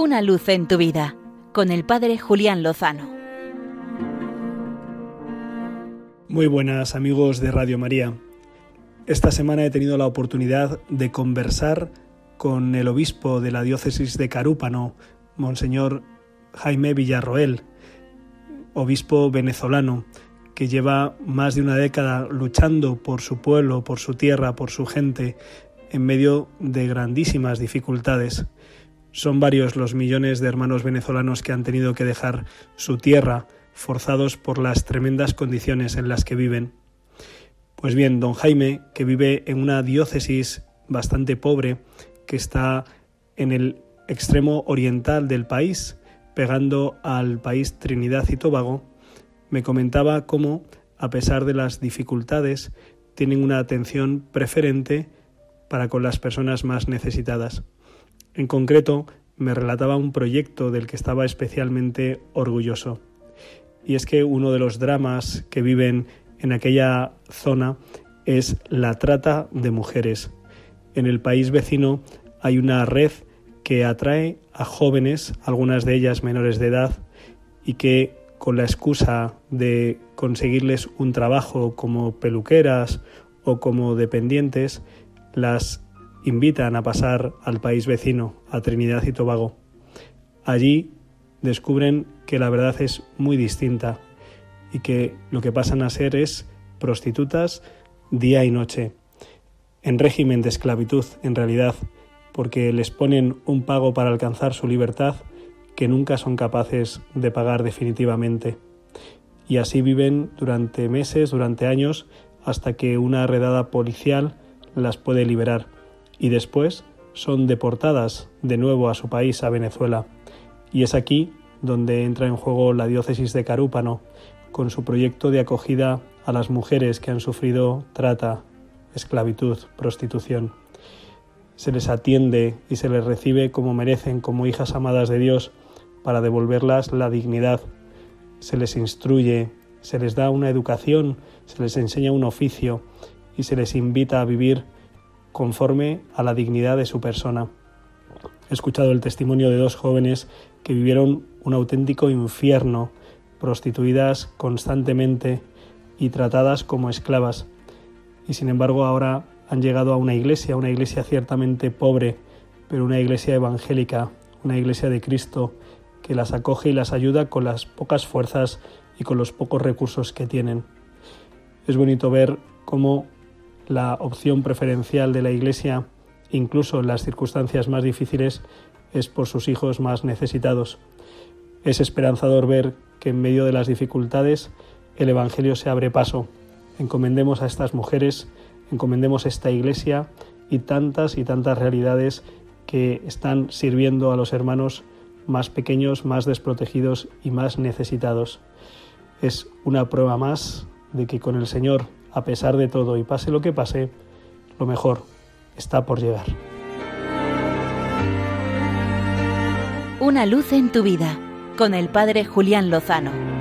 Una luz en tu vida con el Padre Julián Lozano. Muy buenas amigos de Radio María. Esta semana he tenido la oportunidad de conversar con el obispo de la diócesis de Carúpano, Monseñor Jaime Villarroel, obispo venezolano, que lleva más de una década luchando por su pueblo, por su tierra, por su gente, en medio de grandísimas dificultades. Son varios los millones de hermanos venezolanos que han tenido que dejar su tierra, forzados por las tremendas condiciones en las que viven. Pues bien, don Jaime, que vive en una diócesis bastante pobre, que está en el extremo oriental del país, pegando al país Trinidad y Tobago, me comentaba cómo, a pesar de las dificultades, tienen una atención preferente para con las personas más necesitadas. En concreto, me relataba un proyecto del que estaba especialmente orgulloso. Y es que uno de los dramas que viven en aquella zona es la trata de mujeres. En el país vecino hay una red que atrae a jóvenes, algunas de ellas menores de edad, y que con la excusa de conseguirles un trabajo como peluqueras o como dependientes, las invitan a pasar al país vecino, a Trinidad y Tobago. Allí descubren que la verdad es muy distinta y que lo que pasan a ser es prostitutas día y noche, en régimen de esclavitud en realidad, porque les ponen un pago para alcanzar su libertad que nunca son capaces de pagar definitivamente. Y así viven durante meses, durante años, hasta que una redada policial las puede liberar. Y después son deportadas de nuevo a su país, a Venezuela. Y es aquí donde entra en juego la diócesis de Carúpano, con su proyecto de acogida a las mujeres que han sufrido trata, esclavitud, prostitución. Se les atiende y se les recibe como merecen, como hijas amadas de Dios, para devolverlas la dignidad. Se les instruye, se les da una educación, se les enseña un oficio y se les invita a vivir conforme a la dignidad de su persona. He escuchado el testimonio de dos jóvenes que vivieron un auténtico infierno, prostituidas constantemente y tratadas como esclavas, y sin embargo ahora han llegado a una iglesia, una iglesia ciertamente pobre, pero una iglesia evangélica, una iglesia de Cristo, que las acoge y las ayuda con las pocas fuerzas y con los pocos recursos que tienen. Es bonito ver cómo la opción preferencial de la Iglesia, incluso en las circunstancias más difíciles, es por sus hijos más necesitados. Es esperanzador ver que en medio de las dificultades el Evangelio se abre paso. Encomendemos a estas mujeres, encomendemos esta Iglesia y tantas y tantas realidades que están sirviendo a los hermanos más pequeños, más desprotegidos y más necesitados. Es una prueba más de que con el Señor, a pesar de todo y pase lo que pase, lo mejor está por llegar. Una luz en tu vida con el Padre Julián Lozano.